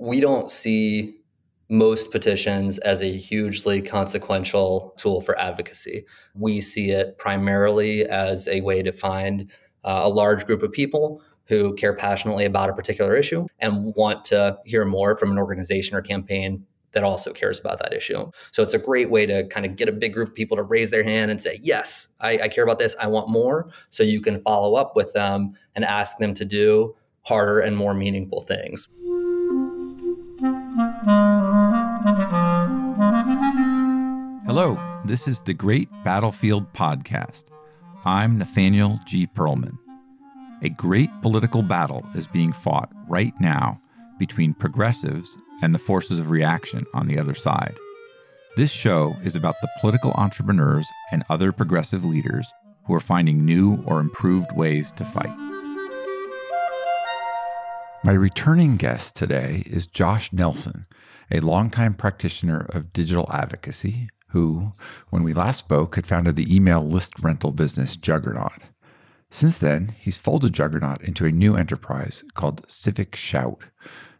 we don't see most petitions as a hugely consequential tool for advocacy. We see it primarily as a way to find uh, a large group of people who care passionately about a particular issue and want to hear more from an organization or campaign that also cares about that issue. So it's a great way to kind of get a big group of people to raise their hand and say, Yes, I, I care about this. I want more. So you can follow up with them and ask them to do harder and more meaningful things. Hello, this is the Great Battlefield Podcast. I'm Nathaniel G. Pearlman. A great political battle is being fought right now between progressives and the forces of reaction on the other side. This show is about the political entrepreneurs and other progressive leaders who are finding new or improved ways to fight. My returning guest today is Josh Nelson, a longtime practitioner of digital advocacy who, when we last spoke, had founded the email list rental business Juggernaut. Since then, he's folded Juggernaut into a new enterprise called Civic Shout,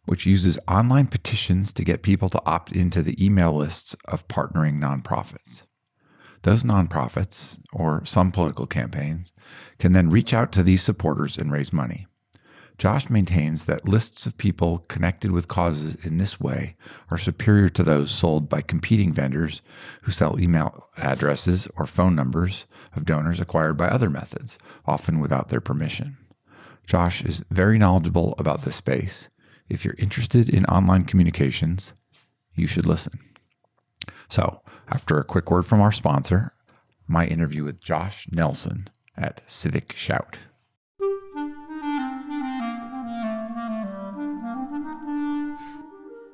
which uses online petitions to get people to opt into the email lists of partnering nonprofits. Those nonprofits, or some political campaigns, can then reach out to these supporters and raise money. Josh maintains that lists of people connected with causes in this way are superior to those sold by competing vendors who sell email addresses or phone numbers of donors acquired by other methods, often without their permission. Josh is very knowledgeable about this space. If you're interested in online communications, you should listen. So, after a quick word from our sponsor, my interview with Josh Nelson at Civic Shout.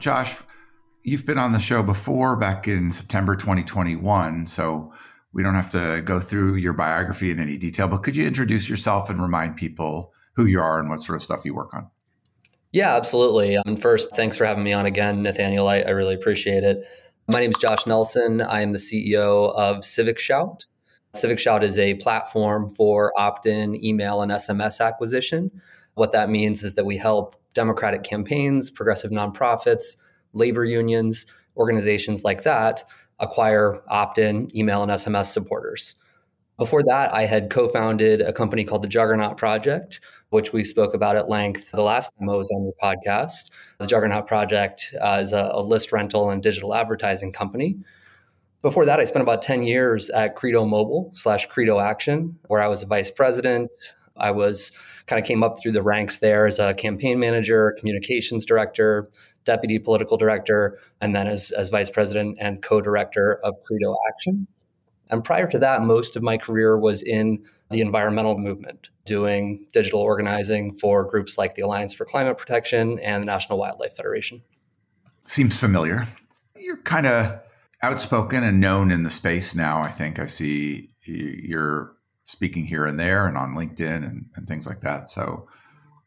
Josh, you've been on the show before back in September 2021, so we don't have to go through your biography in any detail, but could you introduce yourself and remind people who you are and what sort of stuff you work on? Yeah, absolutely. And first, thanks for having me on again, Nathaniel. I, I really appreciate it. My name is Josh Nelson. I am the CEO of Civic Shout. Civic Shout is a platform for opt in email and SMS acquisition. What that means is that we help Democratic campaigns, progressive nonprofits, labor unions, organizations like that acquire opt in email and SMS supporters. Before that, I had co founded a company called the Juggernaut Project, which we spoke about at length the last time I was on your podcast. The Juggernaut Project uh, is a, a list rental and digital advertising company. Before that, I spent about 10 years at Credo Mobile slash Credo Action, where I was a vice president. I was kind of came up through the ranks there as a campaign manager, communications director, deputy political director, and then as, as vice president and co director of Credo Action. And prior to that, most of my career was in the environmental movement, doing digital organizing for groups like the Alliance for Climate Protection and the National Wildlife Federation. Seems familiar. You're kind of outspoken and known in the space now. I think I see you're speaking here and there and on LinkedIn and, and things like that. So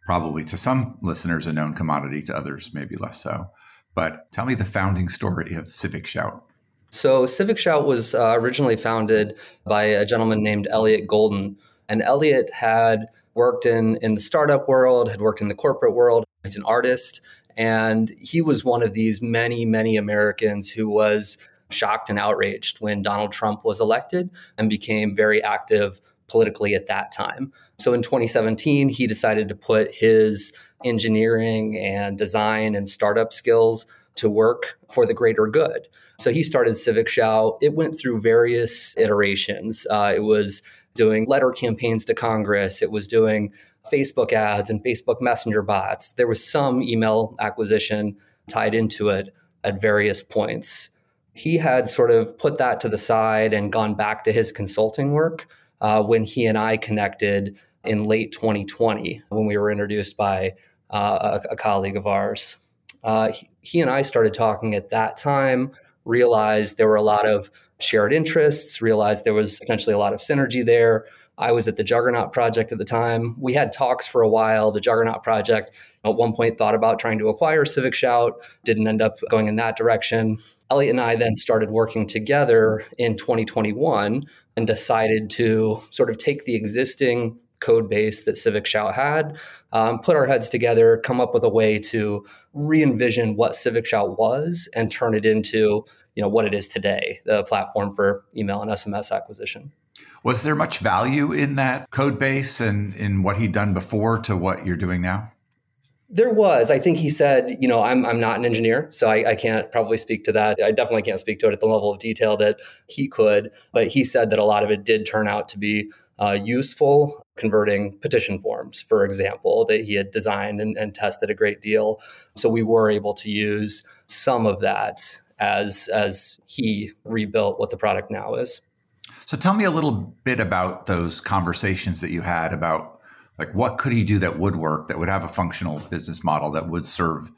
probably to some listeners a known commodity, to others maybe less so. But tell me the founding story of Civic Shout. So Civic Shout was uh, originally founded by a gentleman named Elliot Golden, and Elliot had worked in in the startup world, had worked in the corporate world. He's an artist, and he was one of these many, many Americans who was shocked and outraged when Donald Trump was elected and became very active politically at that time. So in 2017, he decided to put his engineering and design and startup skills to work for the greater good. So he started Civic Shout. It went through various iterations. Uh, it was doing letter campaigns to Congress. It was doing Facebook ads and Facebook Messenger bots. There was some email acquisition tied into it at various points. He had sort of put that to the side and gone back to his consulting work uh, when he and I connected in late 2020 when we were introduced by uh, a, a, colleague of ours. Uh, he, he and I started talking at that time, realized there were a lot of shared interests, realized there was potentially a lot of synergy there. I was at the Juggernaut Project at the time. We had talks for a while. The Juggernaut Project at one point thought about trying to acquire Civic Shout, didn't end up going in that direction. Elliot and I then started working together in 2021 and decided to sort of take the existing code base that Civic Shout had, um, put our heads together, come up with a way to re-envision what Civic Shout was and turn it into you know what it is today, the platform for email and SMS acquisition. Was there much value in that code base and in what he'd done before to what you're doing now? There was. I think he said, you know, I'm, I'm not an engineer, so I, I, can't probably speak to that. I definitely can't speak to it at the level of detail that he could. But he said that a lot of it did turn out to be uh, useful, converting petition forms, for example, that he had designed and, and tested a great deal. So we were able to use some of that as as he rebuilt what the product now is. So tell me a little bit about those conversations that you had about like what could he do that would work that would have a functional business model that would serve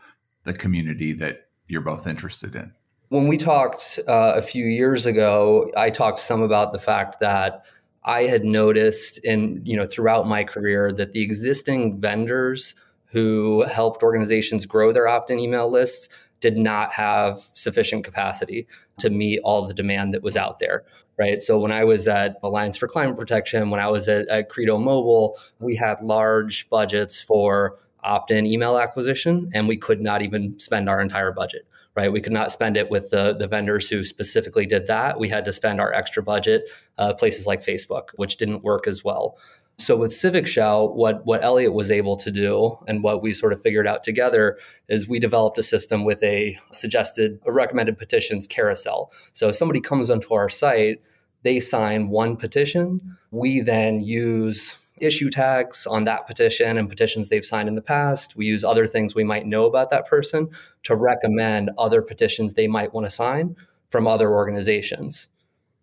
the community that you're both interested in. When we talked uh, a few years ago, I talked some about the fact that I had noticed in you know throughout my career that the existing vendors who helped organizations grow their opt-in email lists did not have sufficient capacity to meet all the demand that was out there right? So when I was at Alliance for Climate Protection, when I was at, at Credo Mobile, we had large budgets for opt-in email acquisition, and we could not even spend our entire budget. Right, we could not spend it with the the vendors who specifically did that. We had to spend our extra budget uh, places like Facebook, which didn't work as well. So with Civic Shout, what what Elliot was able to do and what we sort of figured out together is we developed a system with a suggested a recommended petitions carousel. So if somebody comes onto our site, they sign one petition, we then use issue tags on that petition and petitions they've signed in the past. We use other things we might know about that person to recommend other petitions they might want to sign from other organizations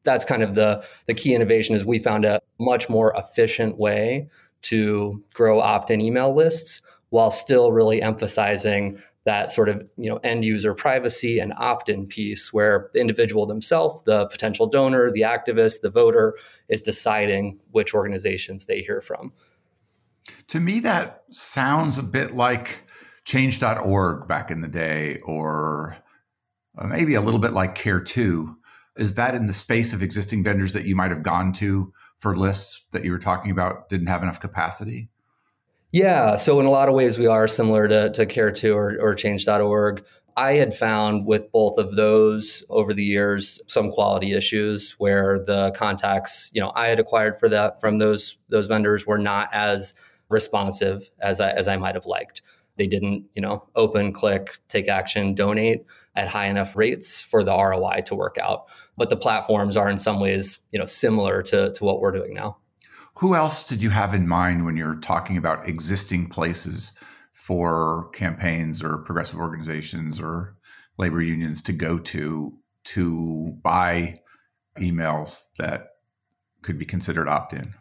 that's kind of the the key innovation is we found a much more efficient way to grow opt-in email lists while still really emphasizing that sort of you know end user privacy and opt-in piece where the individual themselves the potential donor the activist the voter is deciding which organizations they hear from. To me that sounds a bit like change.org back in the day or maybe a little bit like care2 is that in the space of existing vendors that you might have gone to for lists that you were talking about didn't have enough capacity? Yeah. So in a lot of ways, we are similar to, to Care2 or, or Change.org. I had found with both of those over the years some quality issues where the contacts, you know, I had acquired for that from those those vendors were not as responsive as I as I might have liked. They didn't, you know, open, click, take action, donate at high enough rates for the ROI to work out. But the platforms are in some ways, you know, similar to, to what we're doing now. Who else did you have in mind when you're talking about existing places for campaigns or progressive organizations or labor unions to go to to buy emails that could be considered opt-in?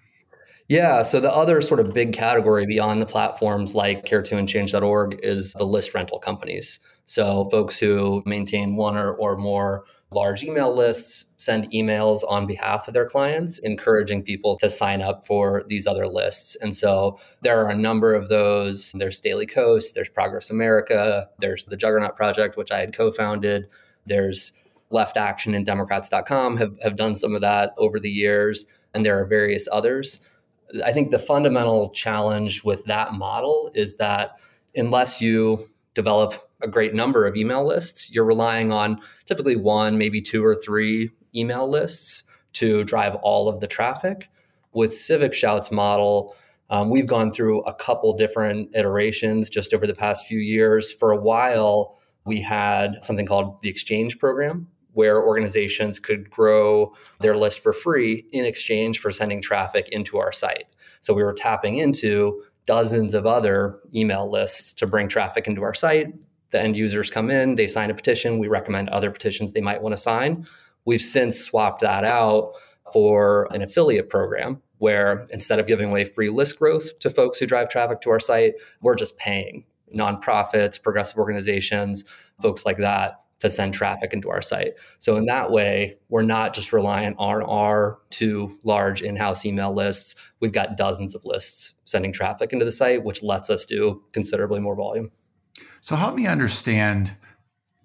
Yeah. So the other sort of big category beyond the platforms like Care2 and Change.org is the list rental companies. So folks who maintain one or, or more large email lists send emails on behalf of their clients, encouraging people to sign up for these other lists. And so there are a number of those. There's Daily Kos, there's Progress America, there's the Juggernaut Project, which I had co founded. There's Left Action and Democrats.com have, have done some of that over the years. And there are various others. I think the fundamental challenge with that model is that unless you develop a great number of email lists. You're relying on typically one, maybe two or three email lists to drive all of the traffic. With Civic Shout's model, um, we've gone through a couple different iterations just over the past few years. For a while, we had something called the Exchange Program, where organizations could grow their list for free in exchange for sending traffic into our site. So we were tapping into dozens of other email lists to bring traffic into our site the end users come in, they sign a petition, we recommend other petitions they might want to sign. We've since swapped that out for an affiliate program where instead of giving away free list growth to folks who drive traffic to our site, we're just paying nonprofits, progressive organizations, folks like that to send traffic into our site. So in that way, we're not just reliant on our two large in-house email lists. We've got dozens of lists sending traffic into the site, which lets us do considerably more volume. So help me understand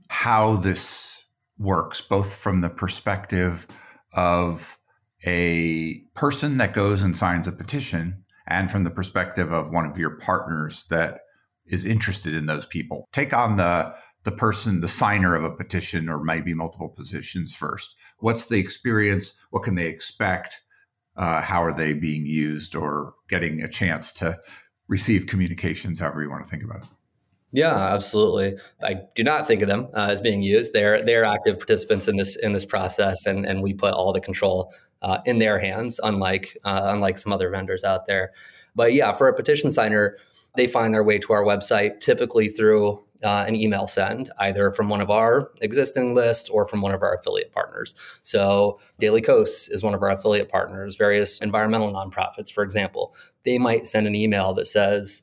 how this works, both from the perspective of a person that goes and signs a petition and from the perspective of one of your partners that is interested in those people. Take on the the person, the signer of a petition, or maybe multiple positions first. What's the experience? What can they expect? Uh, how are they being used or getting a chance to receive communications, however you want to think about it? Yeah, absolutely. I do not think of them uh, as being used. They're they're active participants in this in this process, and and we put all the control uh, in their hands, unlike uh, unlike some other vendors out there. But yeah, for a petition signer, they find their way to our website typically through uh, an email send, either from one of our existing lists or from one of our affiliate partners. So, Daily Kos is one of our affiliate partners, various environmental nonprofits, for example. They might send an email that says,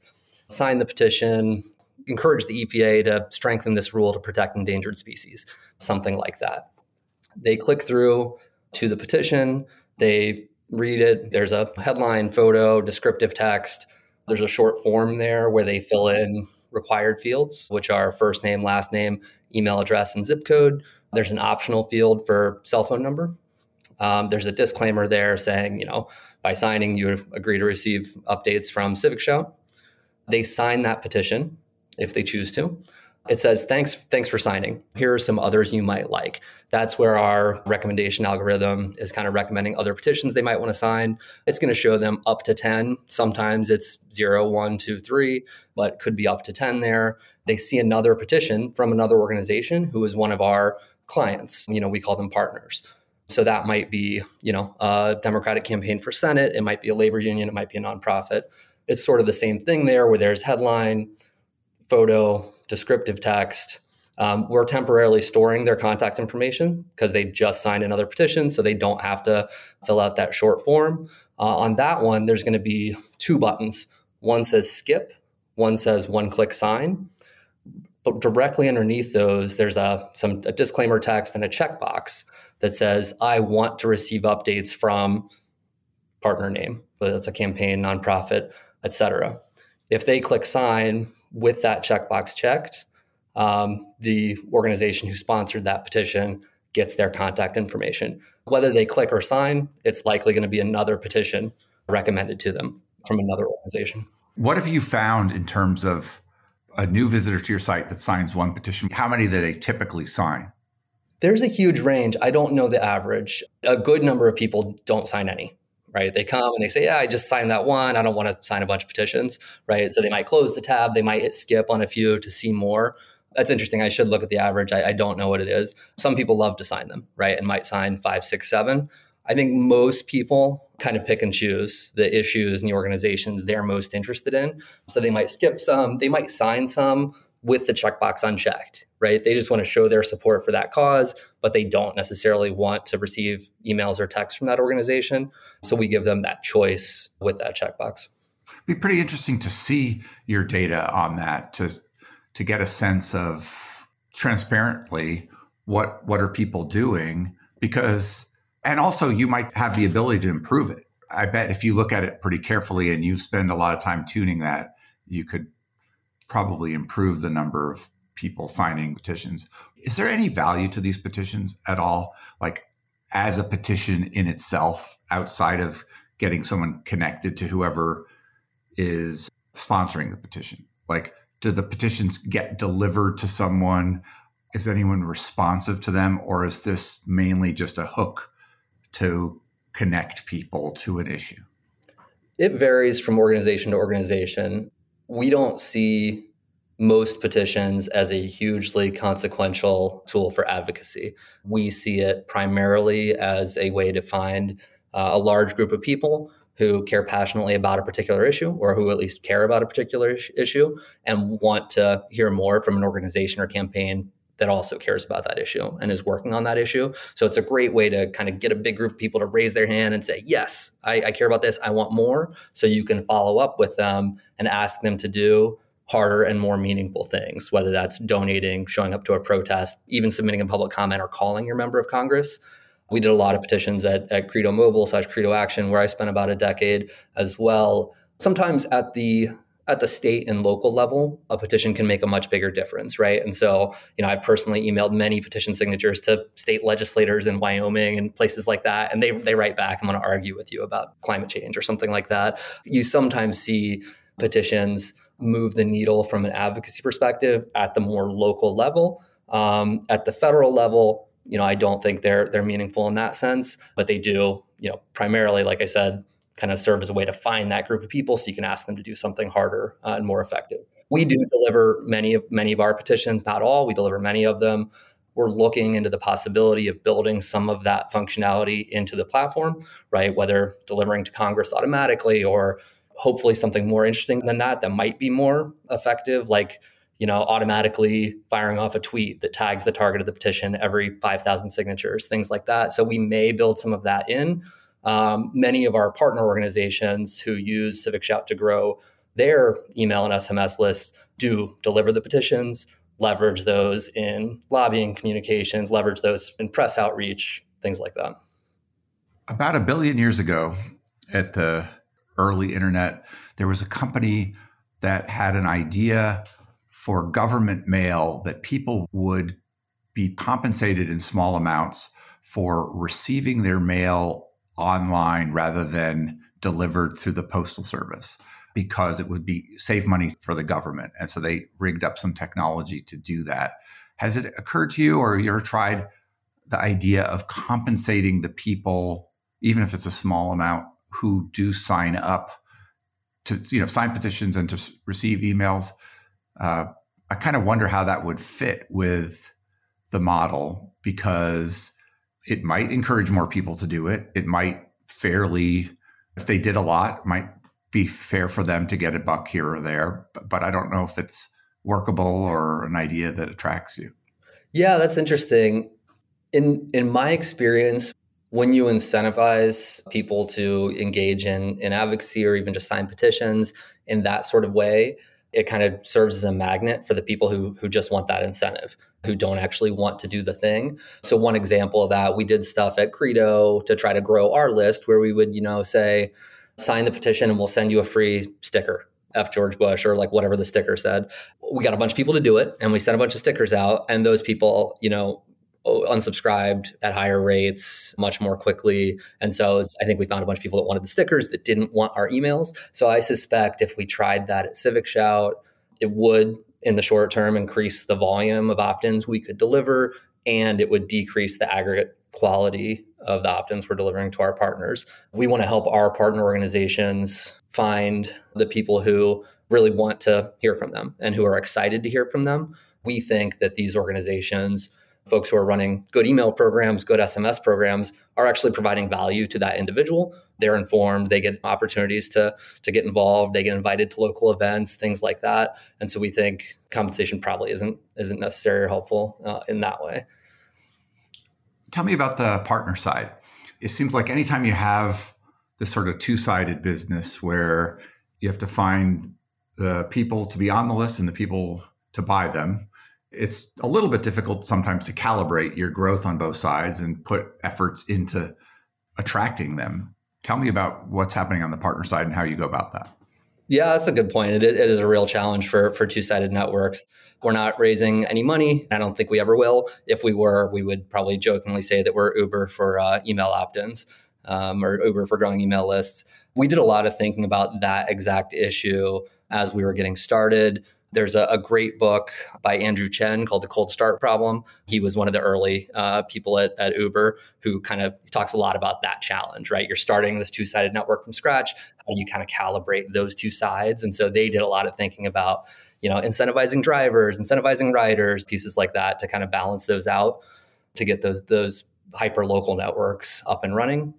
sign the petition, encourage the EPA to strengthen this rule to protect endangered species, something like that. They click through to the petition, they read it. There's a headline, photo, descriptive text there's a short form there where they fill in required fields, which are first name, last name, email address, and zip code. There's an optional field for cell phone number. Um, there's a disclaimer there saying, you know, by signing, you agree to receive updates from Civic Shout. They sign that petition if they choose to. It says, thanks, thanks for signing. Here are some others you might like. That's where our recommendation algorithm is kind of recommending other petitions they might want to sign. It's going to show them up to 10. Sometimes it's zero, one, two, three, but could be up to 10 there. They see another petition from another organization who is one of our clients. You know, we call them partners. So that might be, you know, a Democratic campaign for Senate. It might be a labor union. It might be a nonprofit. It's sort of the same thing there where there's headline, photo, descriptive text. Um, we're temporarily storing their contact information because they just signed another petition, so they don't have to fill out that short form. Uh, on that one, there's going to be two buttons. One says skip, one says one click sign. But directly underneath those, there's a some a disclaimer text and a checkbox that says, "I want to receive updates from partner name, whether it's a campaign, nonprofit, etc." If they click sign, with that checkbox checked, um, the organization who sponsored that petition gets their contact information. Whether they click or sign, it's likely going to be another petition recommended to them from another organization. What have you found in terms of a new visitor to your site that signs one petition? How many do they typically sign? There's a huge range. I don't know the average. A good number of people don't sign any right? They come and they say, yeah, I just signed that one. I don't want to sign a bunch of petitions, right? So they might close the tab. They might hit skip on a few to see more. That's interesting. I should look at the average. I, I don't know what it is. Some people love to sign them, right? And might sign five, six, seven. I think most people kind of pick and choose the issues and the organizations they're most interested in. So they might skip some, they might sign some with the checkbox unchecked, right? They just want to show their support for that cause, but they don't necessarily want to receive emails or texts from that organization. So we give them that choice with that checkbox. It'd be pretty interesting to see your data on that to to get a sense of transparently what what are people doing because and also you might have the ability to improve it. I bet if you look at it pretty carefully and you spend a lot of time tuning that, you could probably improve the number of people signing petitions. Is there any value to these petitions at all? Like as a petition in itself, outside of getting someone connected to whoever is sponsoring the petition? Like, do the petitions get delivered to someone? Is anyone responsive to them? Or is this mainly just a hook to connect people to an issue? It varies from organization to organization we don't see most petitions as a hugely consequential tool for advocacy. We see it primarily as a way to find uh, a large group of people who care passionately about a particular issue or who at least care about a particular issue and want to hear more from an organization or campaign that also cares about that issue and is working on that issue. So it's a great way to kind of get a big group of people to raise their hand and say, Yes, I, I care about this. I want more. So you can follow up with them and ask them to do harder and more meaningful things, whether that's donating, showing up to a protest, even submitting a public comment or calling your member of Congress. We did a lot of petitions at, at Credo Mobile slash Credo Action, where I spent about a decade as well. Sometimes at the at the state and local level, a petition can make a much bigger difference, right? And so, you know, I've personally emailed many petition signatures to state legislators in Wyoming and places like that, and they they write back, "I'm going to argue with you about climate change" or something like that. You sometimes see petitions move the needle from an advocacy perspective at the more local level. Um, at the federal level, you know, I don't think they're they're meaningful in that sense, but they do, you know, primarily, like I said, kind of serve as a way to find that group of people so you can ask them to do something harder uh, and more effective. We do deliver many of many of our petitions, not all. We deliver many of them. We're looking into the possibility of building some of that functionality into the platform, right? Whether delivering to Congress automatically or hopefully something more interesting than that that might be more effective, like you know, automatically firing off a tweet that tags the target of the petition every 5,000 signatures, things like that. So we may build some of that in. Um, many of our partner organizations who use Civic Shout to grow their email and SMS lists do deliver the petitions, leverage those in lobbying communications, leverage those in press outreach, things like that. About a billion years ago, at the early internet, there was a company that had an idea for government mail that people would be compensated in small amounts for receiving their mail online rather than delivered through the postal service because it would be save money for the government. And so they rigged up some technology to do that. Has it occurred to you or you ever tried the idea of compensating the people even if it's a small amount who do sign up to you know sign petitions and to receive emails uh, i kind of wonder how that would fit with the model because it might encourage more people to do it. It might fairly, if they did a lot, might be fair for them to get a buck here or there. But, but I don't know if it's workable or an idea that attracts you. Yeah, that's interesting. In in my experience, when you incentivize people to engage in, in advocacy or even just sign petitions in that sort of way, it kind of serves as a magnet for the people who who just want that incentive who don't actually want to do the thing. So one example of that, we did stuff at Credo to try to grow our list where we would, you know, say sign the petition and we'll send you a free sticker. F George Bush or like whatever the sticker said. We got a bunch of people to do it and we sent a bunch of stickers out and those people, you know, unsubscribed at higher rates much more quickly. And so was, I think we found a bunch of people that wanted the stickers that didn't want our emails. So I suspect if we tried that at Civic Shout, it would in the short term increase the volume of opt-ins we could deliver and it would decrease the aggregate quality of the opt-ins we're delivering to our partners. We want to help our partner organizations find the people who really want to hear from them and who are excited to hear from them. We think that these organizations folks who are running good email programs, good SMS programs are actually providing value to that individual. They're informed, they get opportunities to to get involved, they get invited to local events, things like that. And so we think compensation probably isn't isn't necessary or helpful uh, in that way. Tell me about the partner side. It seems like anytime you have this sort of two-sided business where you have to find the people to be on the list and the people to buy them it's a little bit difficult sometimes to calibrate your growth on both sides and put efforts into attracting them. Tell me about what's happening on the partner side and how you go about that. Yeah, that's a good point. It, it is a real challenge for for two sided networks. We're not raising any money. I don't think we ever will. If we were, we would probably jokingly say that we're Uber for uh, email opt ins um, or Uber for growing email lists. We did a lot of thinking about that exact issue as we were getting started. There's a, a, great book by Andrew Chen called The Cold Start Problem. He was one of the early uh, people at, at Uber who kind of talks a lot about that challenge, right? You're starting this two sided network from scratch. How you kind of calibrate those two sides? And so they did a lot of thinking about, you know, incentivizing drivers, incentivizing riders, pieces like that to kind of balance those out to get those those hyper local networks up and running.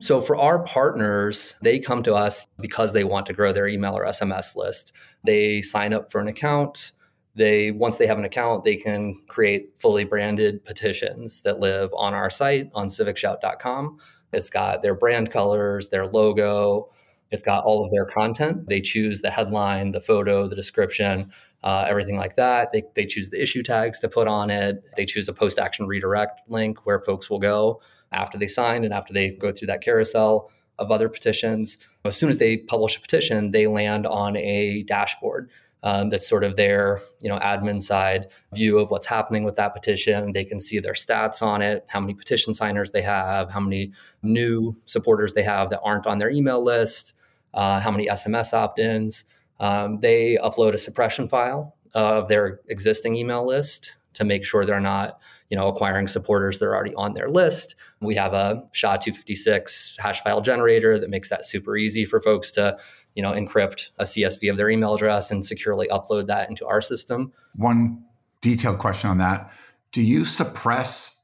So for our partners, they come to us because they want to grow their email or SMS list. They sign up for an account. they once they have an account, they can create fully branded petitions that live on our site on civicshout.com. It's got their brand colors, their logo, it's got all of their content. They choose the headline, the photo, the description, uh, everything like that. They, they choose the issue tags to put on it. They choose a post action redirect link where folks will go after they sign and after they go through that carousel of other petitions. As soon as they publish a petition, they land on a dashboard um, that's sort of their you know admin side view of what's happening with that petition. They can see their stats on it, how many petition signers they have, how many new supporters they have that aren't on their email list, uh, how many SMS opt-ins. Um, they upload a suppression file of their existing email list to make sure they're not you know, acquiring supporters that are already on their list. We have a SHA-256 hash file generator that makes that super easy for folks to, you know, encrypt a CSV of their email address and securely upload that into our system. One detailed question on that. Do you suppress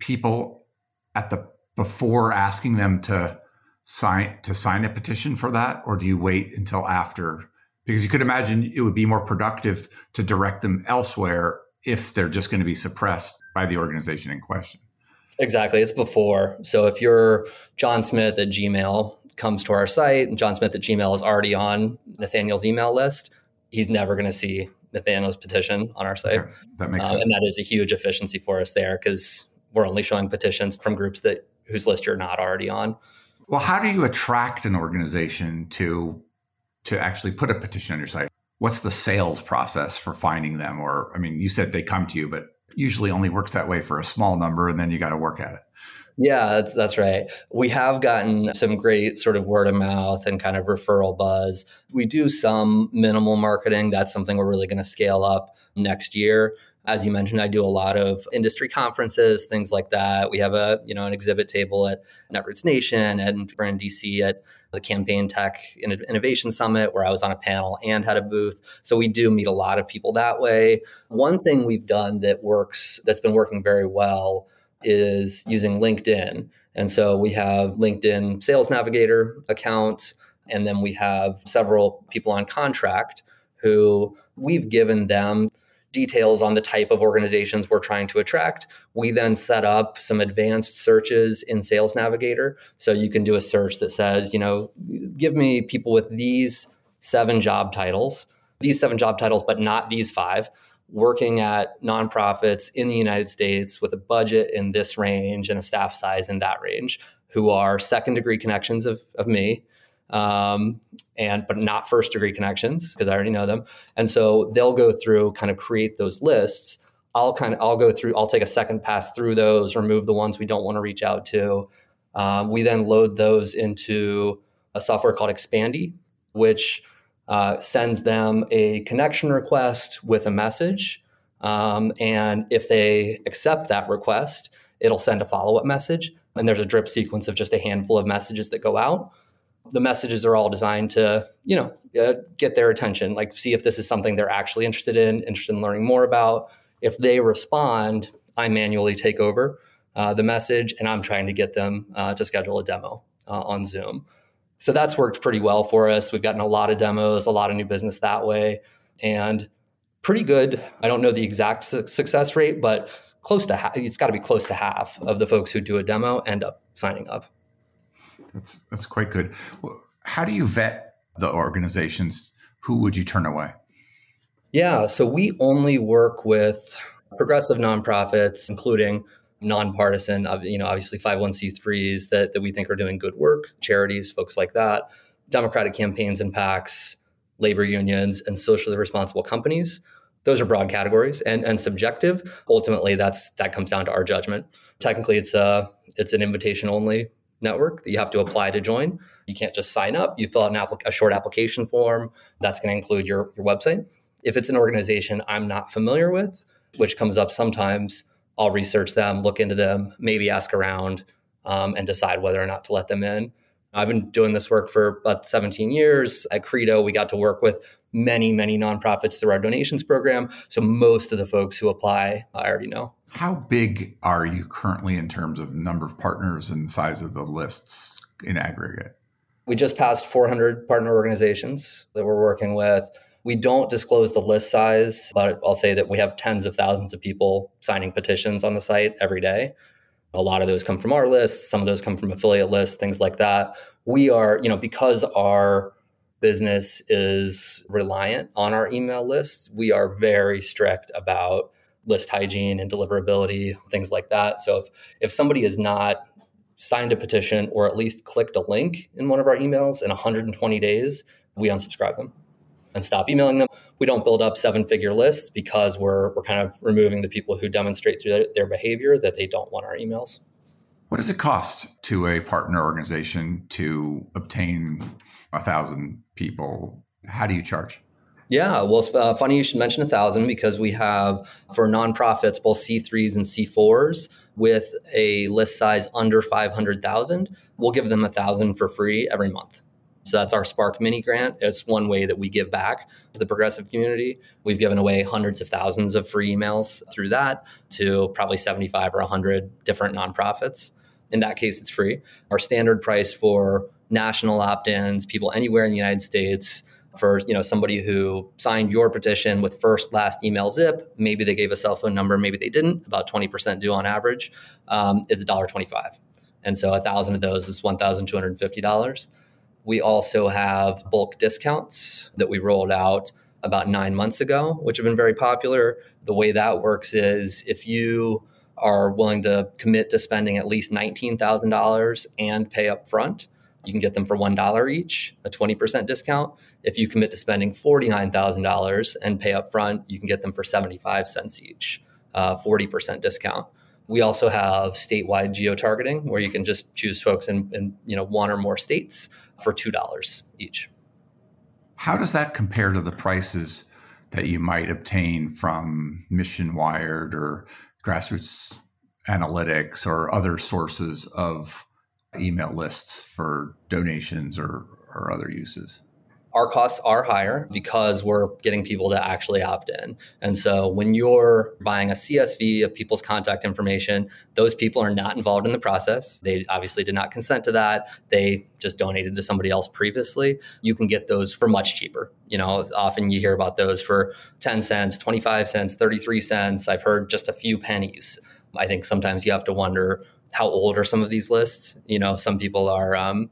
people at the before asking them to sign to sign a petition for that or do you wait until after because you could imagine it would be more productive to direct them elsewhere if they're just going to be suppressed by the organization in question. Exactly. It's before. So if you're John Smith at Gmail comes to our site and John Smith at Gmail is already on Nathaniel's email list, he's never going to see Nathaniel's petition on our site. Okay. That makes uh, sense. And that is a huge efficiency for us there because we're only showing petitions from groups that whose list you're not already on. Well, how do you attract an organization to to actually put a petition on your site? What's the sales process for finding them? Or I mean, you said they come to you, but usually only works that way for a small number and then you got to work at it. Yeah, that's, that's right. We have gotten some great sort of word of mouth and kind of referral buzz. We do some minimal marketing. That's something we're really going to scale up next year. As you mentioned, I do a lot of industry conferences, things like that. We have a you know an exhibit table at Netroots Nation and we're in DC at the Campaign Tech Innovation Summit, where I was on a panel and had a booth. So we do meet a lot of people that way. One thing we've done that works, that's been working very well, is using LinkedIn. And so we have LinkedIn Sales Navigator account, and then we have several people on contract who we've given them details on the type of organizations we're trying to attract. We then set up some advanced searches in Sales Navigator. So you can do a search that says, you know, give me people with these seven job titles, these seven job titles, but not these five, working at nonprofits in the United States with a budget in this range and a staff size in that range, who are second degree connections of, of me um, and but not first degree connections because I already know them. And so they'll go through, kind of create those lists. I'll kind of I'll go through. I'll take a second pass through those, remove the ones we don't want to reach out to. Um, we then load those into a software called Expandi, which uh, sends them a connection request with a message. Um, and if they accept that request, it'll send a follow up message. And there's a drip sequence of just a handful of messages that go out the messages are all designed to you know uh, get their attention like see if this is something they're actually interested in interested in learning more about. If they respond i manually take over uh, the message and i'm trying to get them uh, to schedule a demo uh, on zoom. So that's worked pretty well for us. We've gotten a lot of demos a lot of new business that way and pretty good. I don't know the exact su- success rate but close to half it's got to be close to half of the folks who do a demo end up signing up that's that's quite good. How do you vet the organizations? Who would you turn away? Yeah, so we only work with progressive nonprofits, including nonpartisan, you know, obviously 501c3s that, that we think are doing good work, charities, folks like that, democratic campaigns and PACs, labor unions, and socially responsible companies. Those are broad categories and, and subjective. Ultimately, that's that comes down to our judgment. Technically, it's a it's an invitation only network that you have to apply to join. You can't just sign up. You fill out a short application form. That's going to include your, your website. If it's an organization I'm not familiar with, which comes up sometimes, I'll research them, look into them, maybe ask around, um, and decide whether or not to let them in. I've been doing this work for about 17 years. At Credo, we got to work with many, many nonprofits through our donations program. So most of the folks who apply, I already know. How big are you currently in terms of number of partners and size of the lists in aggregate? We just passed 400 partner organizations that we're working with. We don't disclose the list size, but I'll say that we have tens of thousands of people signing petitions on the site every day. A lot of those come from our list, some of those come from affiliate lists, things like that. We are, you know, because our business is reliant on our email lists, we are very strict about list hygiene and deliverability, things like that. So if if somebody is not signed a petition or at least clicked a link in one of our emails in 120 days, we unsubscribe them and stop emailing them. We don't build up seven figure lists because we're, we're kind of removing the people who demonstrate through their behavior that they don't want our emails. What does it cost to a partner organization to obtain a thousand people? How do you charge? Yeah, well, uh, funny you should mention a thousand because we have for nonprofits both C3s and C4s with a list size under 500,000, we'll give them a thousand for free every month. So that's our Spark Mini Grant. It's one way that we give back to the progressive community. We've given away hundreds of thousands of free emails through that to probably 75 or 100 different nonprofits. In that case, it's free. Our standard price for national opt-ins, people anywhere in the United States, for you know somebody who signed your petition with first last email zip. Maybe they gave a cell phone number maybe they didn't. About 20% due on average um, is $1.25 and so a thousand of those is $1250 we also have bulk discounts that we rolled out about nine months ago which have been very popular. The way that works is if you are willing to commit to spending at least $19000 and pay up front you can get them for $1 each, a 20% discount. If you commit to spending $49,000 and pay up front, you can get them for 75 cents each, uh, 40% discount. We also have statewide geo-targeting where you can just choose folks in, in you know one or more states for $2 each. How does that compare to the prices that you might obtain from Mission Wired or Grassroots Analytics or other sources of email lists for donations or, or other uses? Our costs are higher because we're getting people to actually opt in. And so when you're buying a CSV of people's contact information, those people are not involved in the process. They obviously did not consent to that. They just donated to somebody else previously. You can get those for much cheaper. You know, often you hear about those for 10 cents, 25 cents, 33 cents. I've heard just a few pennies. I think sometimes you have to wonder how old are some of these lists? You know, some people are. Um,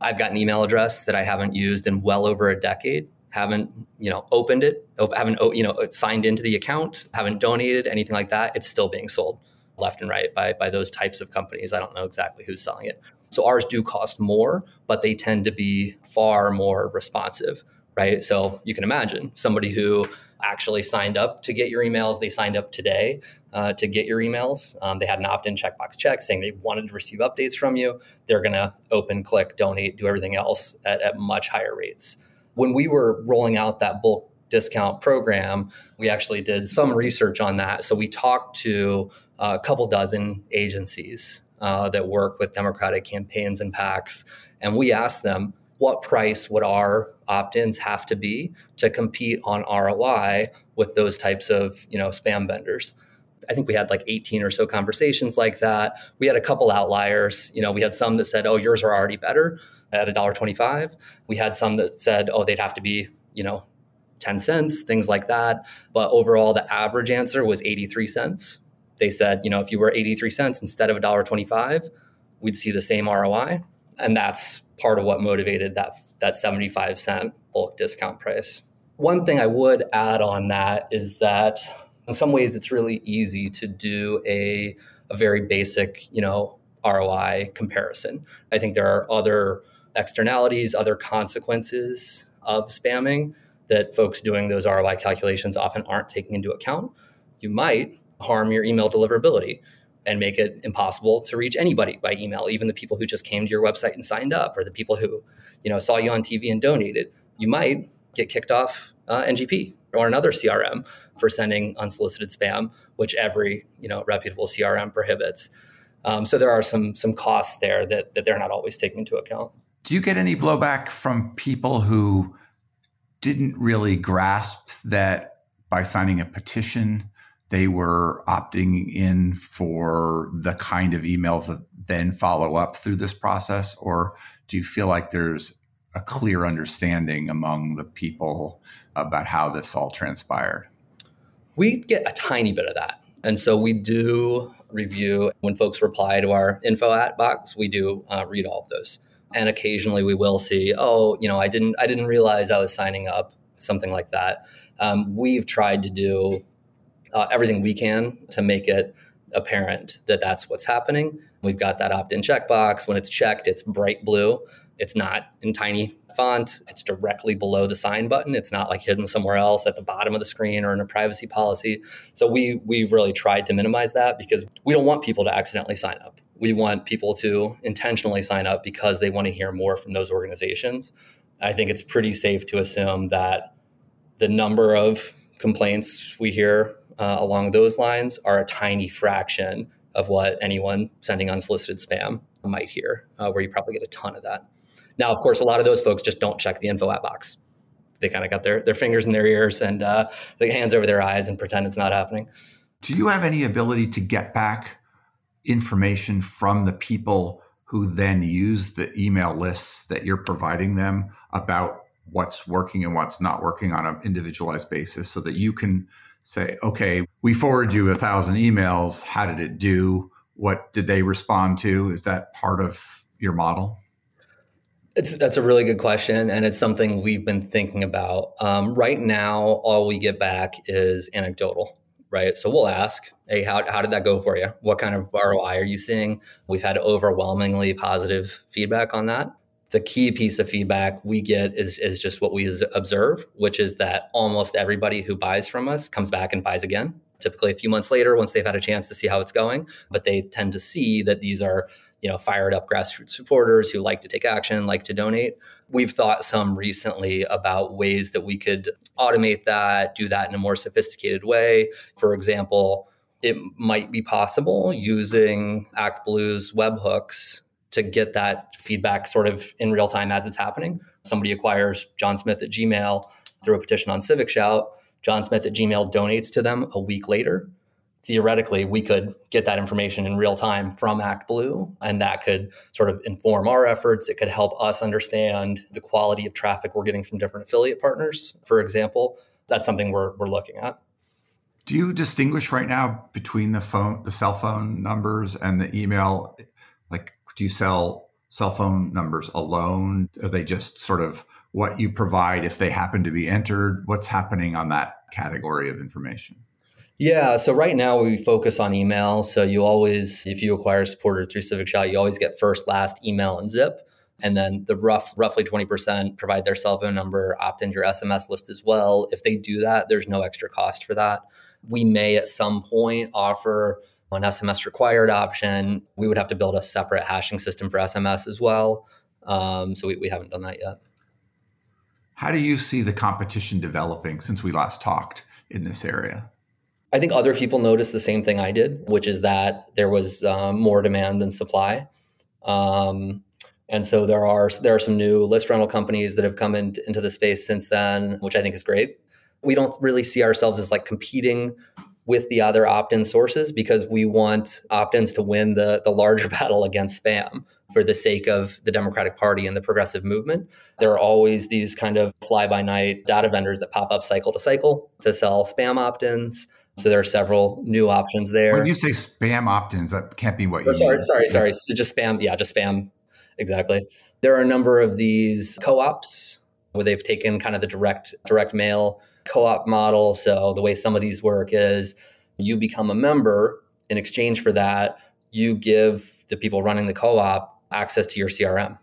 I've got an email address that I haven't used in well over a decade. Haven't you know opened it? Haven't you know uh, signed into the account? Haven't donated anything like that. It's still being sold left and right by by those types of companies. I don't know exactly who's selling it. So ours do cost more, but they tend to be far more responsive, right? So you can imagine somebody who actually signed up to get your emails. They signed up today uh, to get your emails. Um, they had an opt in checkbox check saying they wanted to receive updates from you. They're going to open, click, donate, do everything else at, at much higher rates. When we were rolling out that bulk discount program, we actually did some research on that. So we talked to a couple dozen agencies uh, that work with Democratic campaigns and PACs, and we asked them, what price would our opt-ins have to be to compete on ROI with those types of you know spam vendors? I think we had like 18 or so conversations like that. We had a couple outliers. You know, we had some that said, "Oh, yours are already better at $1.25." We had some that said, "Oh, they'd have to be, you know, 10 cents, things like that." But overall, the average answer was 83 cents. They said, you know, if you were 83 cents instead of $1.25, we'd see the same ROI. And that's part of what motivated that that 75 cent bulk discount price. One thing I would add on that is that in some ways it's really easy to do a, a very basic, you know, ROI comparison. I think there are other externalities, other consequences of spamming that folks doing those ROI calculations often aren't taking into account. You might harm your email deliverability and make it impossible to reach anybody by email, even the people who just came to your website and signed up, or the people who, you know, saw you on TV and donated. You might get kicked off uh, NGP or another CRM for sending unsolicited spam, which every you know reputable CRM prohibits. Um, so there are some some costs there that that they're not always taking into account. Do you get any blowback from people who didn't really grasp that by signing a petition they were opting in for the kind of emails that then follow up through this process? Or do you feel like there's a clear understanding among the people about how this all transpired? We get a tiny bit of that. And so we do review when folks reply to our info at box, we do uh, read all of those. And occasionally we will see, oh, you know, I didn't, I didn't realize I was signing up, something like that. Um, we've tried to do uh, everything we can to make it apparent that that's what's happening. We've got that opt-in checkbox. When it's checked, it's bright blue. It's not in tiny font. It's directly below the sign button. It's not like hidden somewhere else at the bottom of the screen or in a privacy policy. So we we've really tried to minimize that because we don't want people to accidentally sign up. We want people to intentionally sign up because they want to hear more from those organizations. I think it's pretty safe to assume that the number of complaints we hear uh, along those lines are a tiny fraction of what anyone sending unsolicited spam might hear, uh, where you probably get a ton of that. Now, of course, a lot of those folks just don't check the info at box. They kind of got their, their fingers in their ears and uh, hands over their eyes and pretend it's not happening. Do you have any ability to get back information from the people who then use the email lists that you're providing them about what's working and what's not working on an individualized basis so that you can say, okay, we forwarded you a thousand emails. How did it do? What did they respond to? Is that part of your model? It's, that's a really good question, and it's something we've been thinking about. Um, right now, all we get back is anecdotal, right? So we'll ask, hey, how, how did that go for you? What kind of ROI are you seeing? We've had overwhelmingly positive feedback on that the key piece of feedback we get is, is just what we observe, which is that almost everybody who buys from us comes back and buys again, typically a few months later once they've had a chance to see how it's going. But they tend to see that these are you know fired up grassroots supporters who like to take action like to donate we've thought some recently about ways that we could automate that do that in a more sophisticated way for example it might be possible using ActBlue's webhooks to get that feedback sort of in real time as it's happening. Somebody acquires John Smith at Gmail through a petition on Civic Shout. John Smith at Gmail donates to them a week later. Theoretically, we could get that information in real time from ActBlue, and that could sort of inform our efforts. It could help us understand the quality of traffic we're getting from different affiliate partners, for example. That's something we're, we're looking at. Do you distinguish right now between the phone, the cell phone numbers and the email? Like, do you sell cell phone numbers alone? Are they just sort of what you provide if they happen to be entered? What's happening on that category of information? Yeah, so right now we focus on email. So you always, if you acquire a supporter through Civic Shout, you always get first, last, email, and zip. And then the rough, roughly 20% provide their cell phone number, opt into your SMS list as well. If they do that, there's no extra cost for that. We may at some point offer an SMS required option. We would have to build a separate hashing system for SMS as well. Um, so we, we haven't done that yet. How do you see the competition developing since we last talked in this area? I think other people noticed the same thing I did, which is that there was um, more demand than supply. Um, and so there are there are some new list rental companies that have come in, into the space since then, which I think is great. We don't really see ourselves as like competing with the other opt-in sources because we want opt-ins to win the, the larger battle against spam for the sake of the Democratic Party and the progressive movement. There are always these kind of fly-by-night data vendors that pop up cycle to cycle to sell spam opt-ins. So there are several new options there. When you say spam opt-ins, that can't be what you. Oh, sorry, mean. sorry, sorry. Just spam. Yeah, just spam. Exactly. There are a number of these co-ops where they've taken kind of the direct direct mail co-op model. So the way some of these work is you become a member in exchange for that, you give the people running the co-op access to your CRM.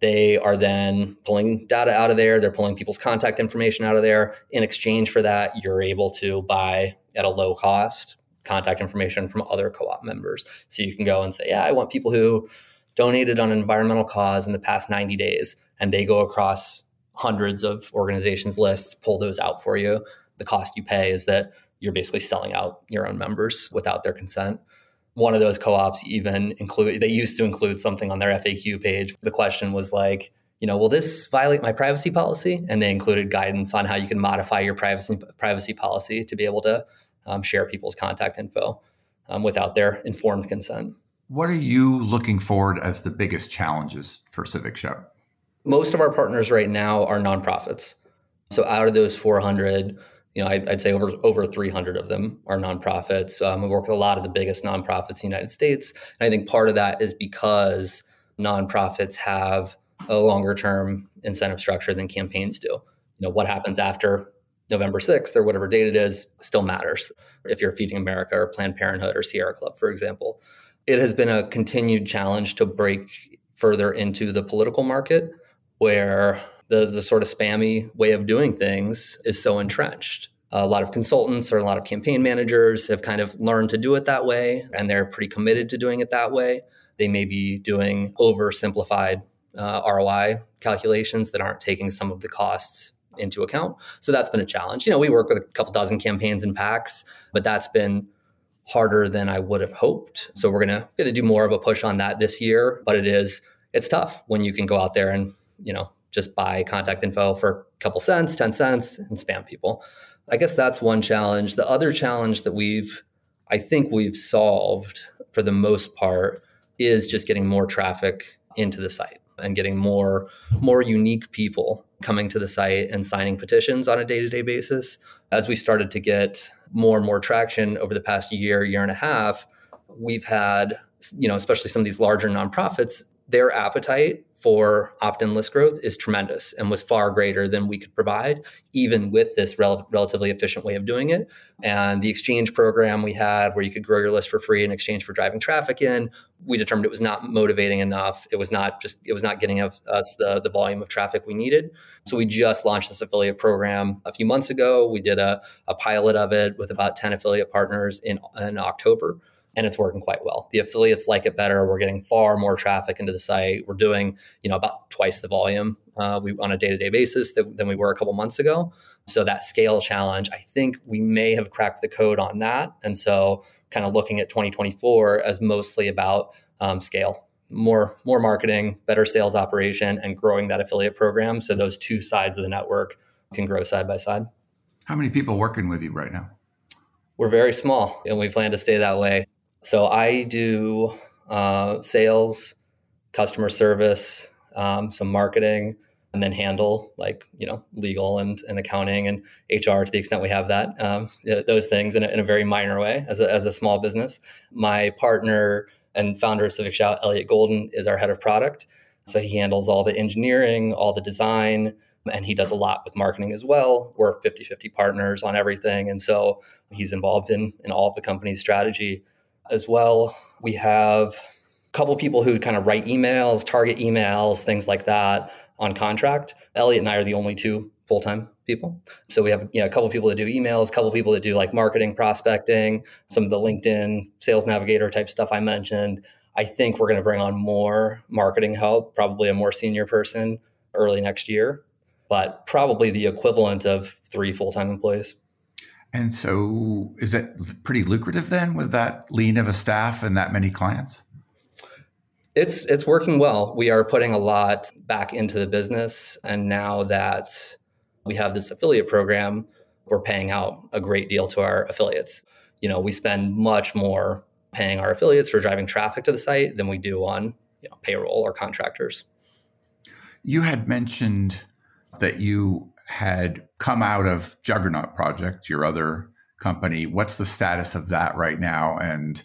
They are then pulling data out of there, they're pulling people's contact information out of there. In exchange for that, you're able to buy at a low cost contact information from other co-op members. So you can go and say, "Yeah, I want people who donated on an environmental cause in the past 90 days." And they go across hundreds of organizations lists, pull those out for you. The cost you pay is that you're basically selling out your own members without their consent. One of those co-ops even include they used to include something on their FAQ page. The question was like, you know, will this violate my privacy policy? And they included guidance on how you can modify your privacy privacy policy to be able to um, share people's contact info um, without their informed consent. What are you looking forward as the biggest challenges for Civic Shout? Most of our partners right now are nonprofits. So out of those 400, you know, I, would say over over 300 of them are nonprofits. Um, we work with a lot of the biggest nonprofits in the United States, and I think part of that is because nonprofits have a longer term incentive structure than campaigns do. You know, what happens after November 6th or whatever date it is still matters. If you're Feeding America or Planned Parenthood or Sierra Club, for example, it has been a continued challenge to break further into the political market where the, the sort of spammy way of doing things is so entrenched. A lot of consultants or a lot of campaign managers have kind of learned to do it that way, and they're pretty committed to doing it that way. They may be doing oversimplified uh, ROI calculations that aren't taking some of the costs into account. So that's been a challenge. You know, we work with a couple dozen campaigns and PACs, but that's been harder than I would have hoped. So we're gonna gonna do more of a push on that this year. But it is it's tough when you can go out there and you know just buy contact info for a couple cents, 10 cents, and spam people. I guess that's one challenge. The other challenge that we've, I think we've solved for the most part is just getting more traffic into the site and getting more more unique people coming to the site and signing petitions on a day-to-day basis as we started to get more and more traction over the past year year and a half we've had you know especially some of these larger nonprofits their appetite for opt-in list growth is tremendous and was far greater than we could provide even with this rel- relatively efficient way of doing it. And the exchange program we had where you could grow your list for free in exchange for driving traffic in we determined it was not motivating enough. It was not just it was not getting us the, the volume of traffic we needed. So we just launched this affiliate program a few months ago. We did a, a pilot of it with about 10 affiliate partners in, in october and it's working quite well. The affiliates like it better. We're getting far more traffic into the site. We're doing, you know, about twice the volume uh, we on a day to day basis that, than we were a couple months ago. So that scale challenge, I think we may have cracked the code on that. And so, kind of looking at 2024 as mostly about um, scale, more more marketing, better sales operation, and growing that affiliate program. So those two sides of the network can grow side by side. How many people working with you right now? We're very small, and we plan to stay that way. So I do uh, sales, customer service, um, some marketing, and then handle like you know legal and, and accounting and HR to the extent we have that um, those things in a, in a, very minor way as a, as a small business. My partner and founder of Civic Shout, Elliot Golden, is our head of product. So he handles all the engineering, all the design, and he does a lot with marketing as well. We're 50 50 partners on everything. And so he's involved in, in all of the company's strategy as well. We have a couple people who kind of write emails, target emails, things like that on contract. Elliot and I are the only two full time people. So we have you know, a couple people that do emails, a couple people that do like marketing, prospecting, some of the LinkedIn sales navigator type stuff I mentioned. I think we're going to bring on more marketing help, probably a more senior person early next year, but probably the equivalent of three full time employees. And so is that pretty lucrative then with that lean of a staff and that many clients? It's it's working well. We are putting a lot back into the business and now that we have this affiliate program, we're paying out a great deal to our affiliates. You know, we spend much more paying our affiliates for driving traffic to the site than we do on, you know, payroll or contractors. You had mentioned that you had come out of Juggernaut Project, your other company. What's the status of that right now, and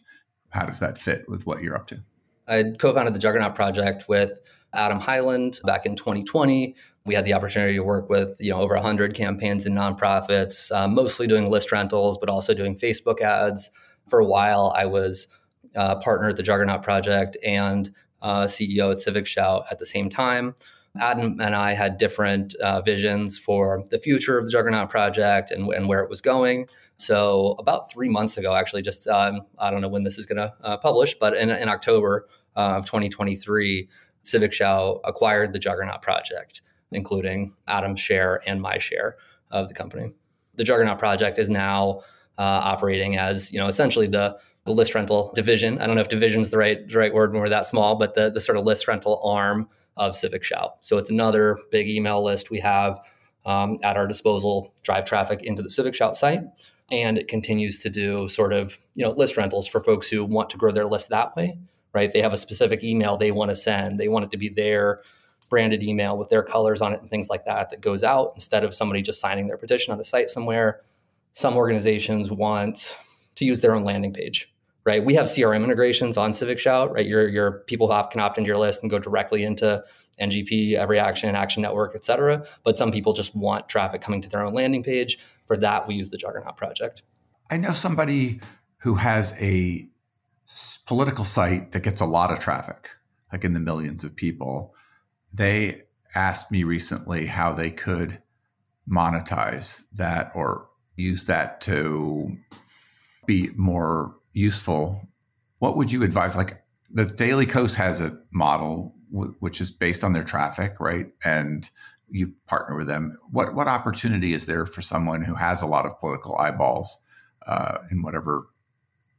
how does that fit with what you're up to? I co-founded the Juggernaut Project with Adam Highland back in 2020. We had the opportunity to work with you know over 100 campaigns and nonprofits, uh, mostly doing list rentals, but also doing Facebook ads. For a while, I was uh, partner at the Juggernaut Project and uh, CEO at Civic Shout at the same time. Adam and I had different uh, visions for the future of the Juggernaut project and, and, where it was going. So about three months ago, actually, just um, I don't know when this is going to uh, publish, but in, in October uh, of 2023, Civic Shout acquired the Juggernaut project, including Adam's share and my share of the company. The Juggernaut project is now uh, operating as you know essentially the the list rental division. I don't know if division is the right the right word when we're that small, but the the sort of list rental arm of Civic Shout. So it's another big email list we have um, at our disposal, drive traffic into the Civic Shout site. And it continues to do sort of, you know, list rentals for folks who want to grow their list that way, right? They have a specific email they want to send. They want it to be their branded email with their colors on it and things like that that goes out instead of somebody just signing their petition on a site somewhere. Some organizations want to use their own landing page, right? We have CRM integrations on Civic Shout, right? Your your people can opt into your list and go directly into NGP, EveryAction, Action Network, et cetera. But some people just want traffic coming to their own landing page. For that, we use the Juggernaut project. I know somebody who has a political site that gets a lot of traffic, like in the millions of people. They asked me recently how they could monetize that or use that to be more useful. What would you advise? Like the Daily Kos has a model w- which is based on their traffic, right? And you partner with them. What what opportunity is there for someone who has a lot of political eyeballs uh, in whatever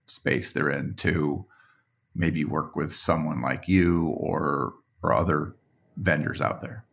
space they're in to maybe work with someone like you or or other vendors out there?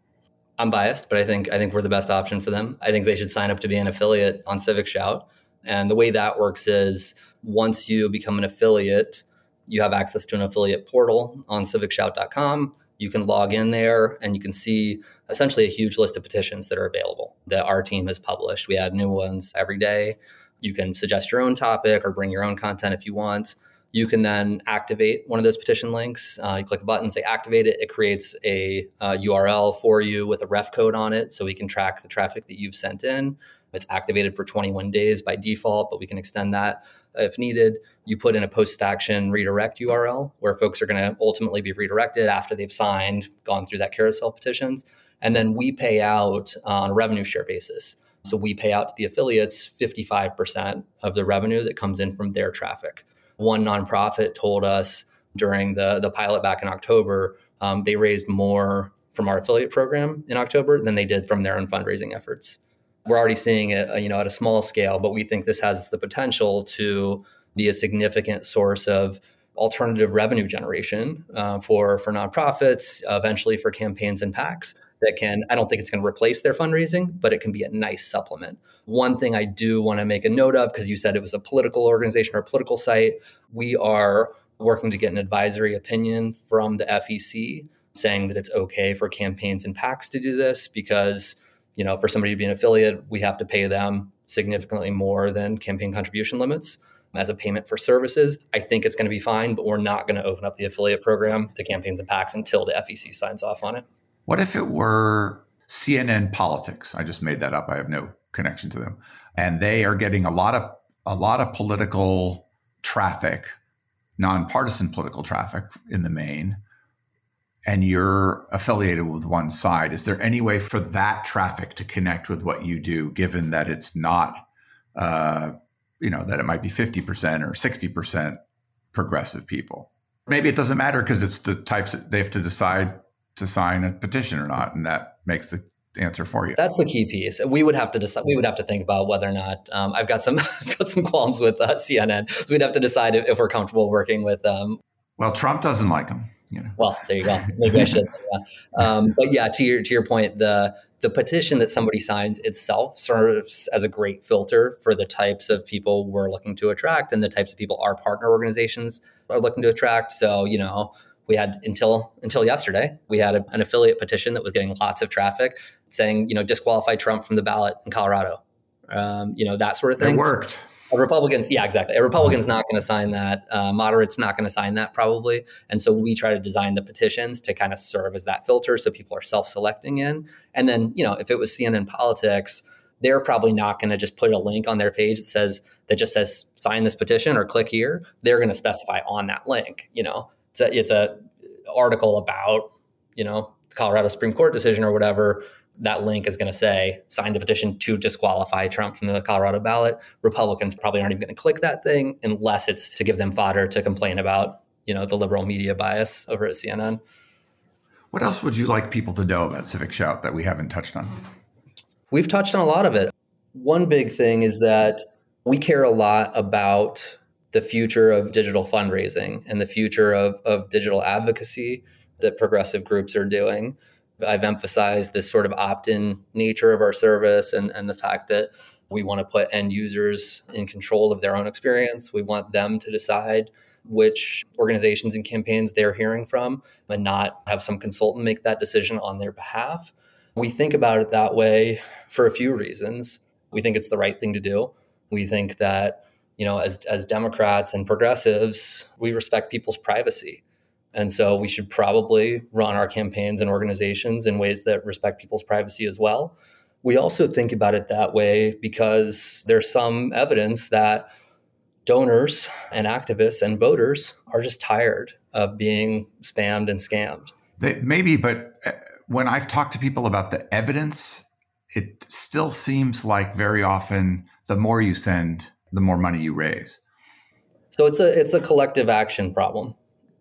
I'm biased, but I think I think we're the best option for them. I think they should sign up to be an affiliate on Civic Shout. And the way that works is once you become an affiliate, you have access to an affiliate portal on civicshout.com. You can log in there and you can see essentially a huge list of petitions that are available that our team has published. We add new ones every day. You can suggest your own topic or bring your own content if you want. You can then activate one of those petition links. Uh, you click the button, say activate it. It creates a uh, URL for you with a ref code on it so we can track the traffic that you've sent in. It's activated for 21 days by default, but we can extend that if needed. You put in a post action redirect URL where folks are going to ultimately be redirected after they've signed, gone through that carousel petitions. And then we pay out on a revenue share basis. So we pay out to the affiliates 55% of the revenue that comes in from their traffic. One nonprofit told us during the, the pilot back in October, um, they raised more from our affiliate program in October than they did from their own fundraising efforts we're already seeing it, uh, you know, at a small scale, but we think this has the potential to be a significant source of alternative revenue generation uh, for for nonprofits, eventually for campaigns and PACs that can. I don't think it's going to replace their fundraising, but it can be a nice supplement. One thing I do want to make a note of, because you said it was a political organization or a political site, we are working to get an advisory opinion from the FEC saying that it's okay for campaigns and PACs to do this because you know, for somebody to be an affiliate, we have to pay them significantly more than campaign contribution limits as a payment for services. I think it's going to be fine, but we're not going to open up the affiliate program to campaigns and PACs until the FEC signs off on it. What if it were CNN Politics? I just made that up. I have no connection to them, and they are getting a lot of a lot of political traffic, nonpartisan political traffic in the main and you're affiliated with one side, is there any way for that traffic to connect with what you do, given that it's not, uh, you know, that it might be 50% or 60% progressive people? Maybe it doesn't matter because it's the types that they have to decide to sign a petition or not, and that makes the answer for you. That's the key piece. We would have to decide. We would have to think about whether or not. Um, I've got some. I've got some qualms with uh, CNN. So we'd have to decide if, if we're comfortable working with. Um, well, Trump doesn't like them you know. Well, there you go. Maybe I should. Yeah. Um, but yeah, to your to your point, the the petition that somebody signs itself serves as a great filter for the types of people we're looking to attract and the types of people our partner organizations are looking to attract. So you know, we had until until yesterday, we had a, an affiliate petition that was getting lots of traffic saying you know disqualify Trump from the ballot in Colorado. Um, you know that sort of thing. It worked. A Republican's, yeah, exactly. A Republican's not going to sign that. Uh, moderates not going to sign that probably. And so we try to design the petitions to kind of serve as that filter, so people are self-selecting in. And then, you know, if it was CNN politics, they're probably not going to just put a link on their page that says that just says sign this petition or click here. They're going to specify on that link. You know, it's a it's a article about you know the Colorado Supreme Court decision or whatever that link is going to say sign the petition to disqualify Trump from the Colorado ballot. Republicans probably aren't even going to click that thing unless it's to give them fodder to complain about, you know, the liberal media bias over at CNN. What else would you like people to know about Civic Shout that we haven't touched on? We've touched on a lot of it. One big thing is that we care a lot about the future of digital fundraising and the future of, of digital advocacy that progressive groups are doing. I've emphasized this sort of opt in nature of our service and, and the fact that We want to put end users in control of their own experience. We want them to decide which organizations and campaigns they're hearing from and not have some consultant make that decision on their behalf. We think about it that way for a few reasons. We think it's the right thing to do. We think that, you know, as, as Democrats and progressives, we respect people's privacy. And so we should probably run our campaigns and organizations in ways that respect people's privacy as well. We also think about it that way because there's some evidence that donors and activists and voters are just tired of being spammed and scammed. They, maybe, but uh, when I've talked to people about the evidence, it still seems like very often the more you send, the more money you raise. So it's a it's a collective action problem.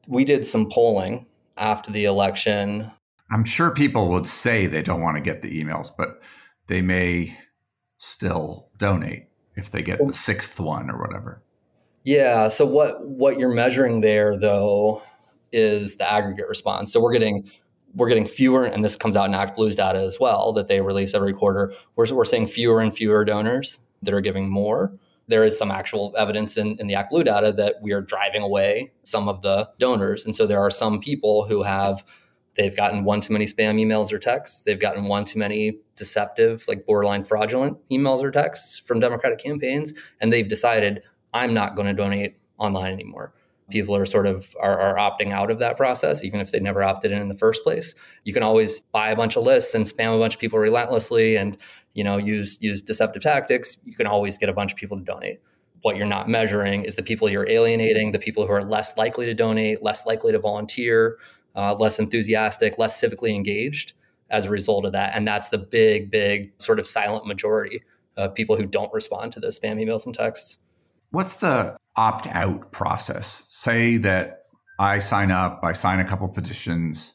We did some polling after the election. I'm sure people would say they don't want to get the emails, but they may still donate if they get the oh. sixth one or whatever. Yeah. So what what you're measuring there though is the aggregate response. So we're getting we're getting fewer, and this comes out in ActBlue's data as well that they release every quarter. We're, we're seeing fewer and fewer donors that are giving more. There is some actual evidence in, in the ActBlue data that we are driving away some of the donors. And so there are some people who have they've gotten one too many spam emails or texts. They've gotten one too many deceptive, like borderline fraudulent emails or texts from Democratic campaigns, and they've decided I'm not going to donate online anymore. People are sort of are, are, opting out of that process, even if they never opted in in the first place. You can always buy a bunch of lists and spam a bunch of people relentlessly, and you know use use deceptive tactics. You can always get a bunch of people to donate. What you're not measuring is the people you're alienating, the people who are less likely to donate, less likely to volunteer, uh, less enthusiastic, less civically engaged as a result of that. And that's the big, big sort of silent majority of people who don't respond to those spam emails and texts. What's the opt out process? Say that I sign up, I sign a couple petitions.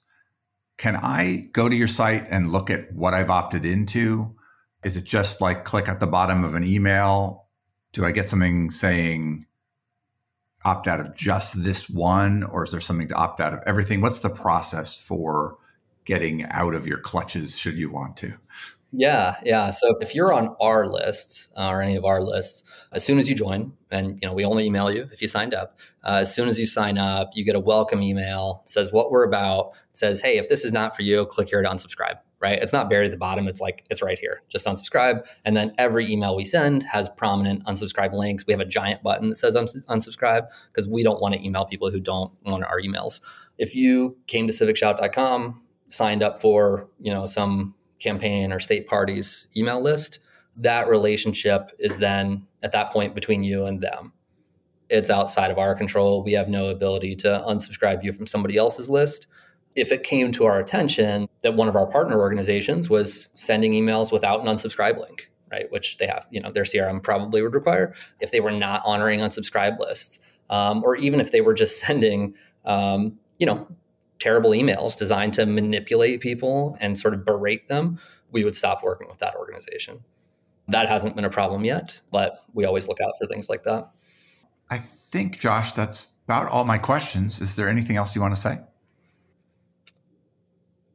Can I go to your site and look at what I've opted into? Is it just like click at the bottom of an email? Do I get something saying opt out of just this one, or is there something to opt out of everything? What's the process for getting out of your clutches should you want to? Yeah, yeah. So if you're on our list uh, or any of our lists, as soon as you join, and you know we only email you if you signed up. Uh, as soon as you sign up, you get a welcome email. Says what we're about. Says, hey, if this is not for you, click here to unsubscribe. Right? It's not buried at the bottom. It's like it's right here. Just unsubscribe. And then every email we send has prominent unsubscribe links. We have a giant button that says unsubscribe because we don't want to email people who don't want our emails. If you came to civicshout.com, signed up for you know some campaign or state party's email list, that relationship is then at that point between you and them. It's outside of our control. We have no ability to unsubscribe you from somebody else's list. If it came to our attention that one of our partner organizations was sending emails without an unsubscribe link, right, which they have, you know, their CRM probably would require, if they were not honoring unsubscribe lists, um, or even if they were just sending, um, you know, terrible emails designed to manipulate people and sort of berate them, we would stop working with that organization. That hasn't been a problem yet, but we always look out for things like that. I think, Josh, that's about all my questions. Is there anything else you want to say?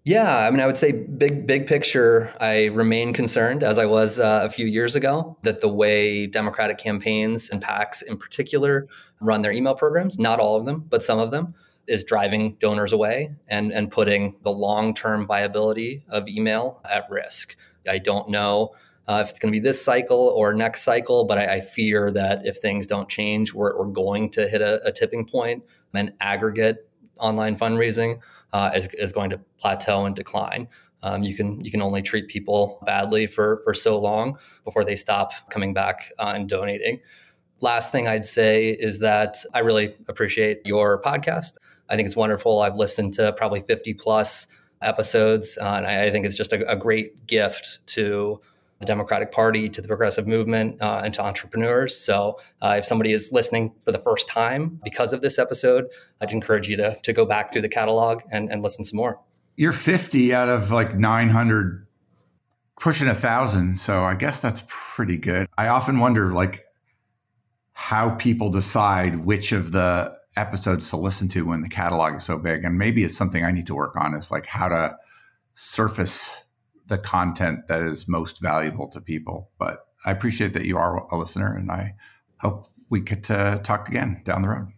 Yeah, I mean, I would say big, big picture. I remain concerned, as I was uh, a few years ago, that the way Democratic campaigns and PACs in particular run their email programs, not all of them, but some of them, is driving donors away and, and putting the long term viability of email at risk. I don't know uh, if it's going to be this cycle or next cycle, but I, I fear that if things don't change, we're, we're going to hit a, a, tipping point and aggregate online fundraising uh, is, is going to plateau and decline. Um, you can you can only treat people badly for for so long before they stop coming back uh, and donating. Last thing I'd say is that I really appreciate your podcast. I think it's wonderful. I've listened to probably 50 plus episodes, uh, and I, I, think it's just a, a, great gift to the Democratic Party, to the progressive movement, uh, and to entrepreneurs. So, uh, if somebody is listening for the first time because of this episode, I'd encourage you to, to go back through the catalog and, and listen some more. You're 50 out of like 900, pushing a thousand. So, I guess that's pretty good. I often wonder, like, how people decide which of the episodes to listen to when the catalog is so big. And maybe it's something I need to work on is like how to surface the content that is most valuable to people. But I appreciate that you are a listener, and I hope we get to talk again down the road.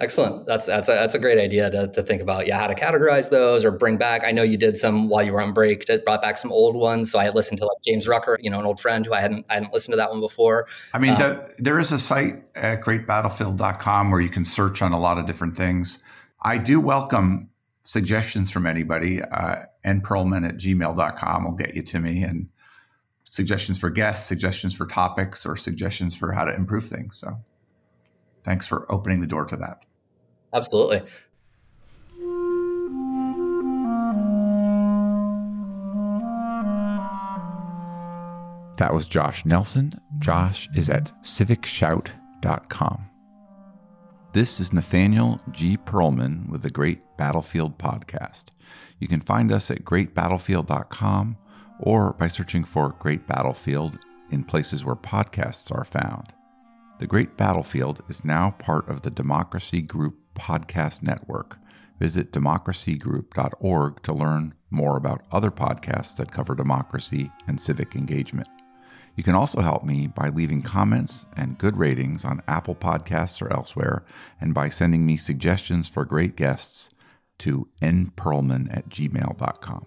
Excellent. That's that's a, that's a great idea to, to think about. Yeah, how to categorize those or bring back. I know you did some while you were on break. That brought back some old ones. So I listened to like James Rucker, you know, an old friend who I hadn't I hadn't listened to that one before. I mean, um, the, there is a site at greatbattlefield.com where you can search on a lot of different things. I do welcome suggestions from anybody. Uh, nperlman at gmail.com will get you to me and suggestions for guests, suggestions for topics, or suggestions for how to improve things. So thanks for opening the door to that. Absolutely. That was Josh Nelson. Josh is at civicshout.com. This is Nathaniel G. Perlman with the Great Battlefield Podcast. You can find us at greatbattlefield.com or by searching for Great Battlefield in places where podcasts are found. The Great Battlefield is now part of the Democracy Group podcast network. Visit democracygroup.org to learn more about other podcasts that cover democracy and civic engagement. You can also help me by leaving comments and good ratings on Apple Podcasts or elsewhere, and by sending me suggestions for great guests to nperlman at gmail.com.